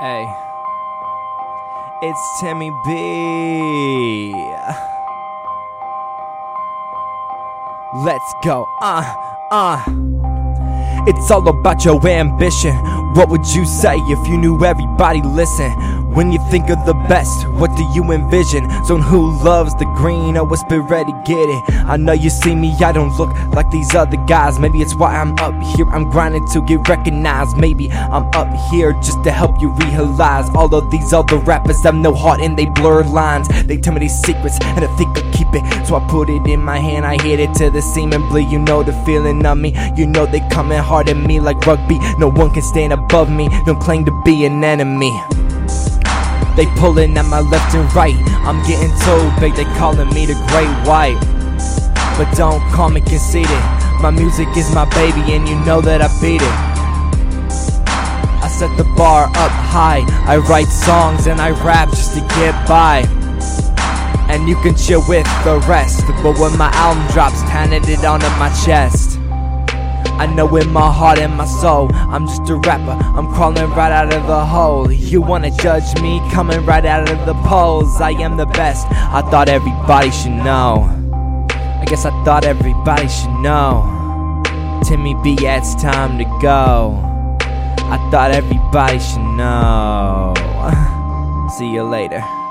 Hey, it's Timmy B. Let's go, uh, uh. It's all about your ambition. What would you say if you knew everybody listen? When you think of the best, what do you envision? Someone who loves the green, oh, always be ready, to get it. I know you see me, I don't look like these other guys. Maybe it's why I'm up here, I'm grinding to get recognized. Maybe I'm up here just to help you realize all of these other rappers have no heart and they blur lines. They tell me these secrets and I think I keep it. So I put it in my hand, I hit it to the seam and bleed. You know the feeling of me, you know they coming hard at me like rugby. No one can stand above me, don't claim to be an enemy. They pulling at my left and right. I'm getting too big, they calling me the Great White. But don't call me conceited. My music is my baby, and you know that I beat it. I set the bar up high. I write songs and I rap just to get by. And you can chill with the rest. But when my album drops, it onto my chest. I know in my heart and my soul, I'm just a rapper. I'm crawling right out of the hole. You wanna judge me? Coming right out of the polls. I am the best. I thought everybody should know. I guess I thought everybody should know. Timmy B, yeah, it's time to go. I thought everybody should know. See you later.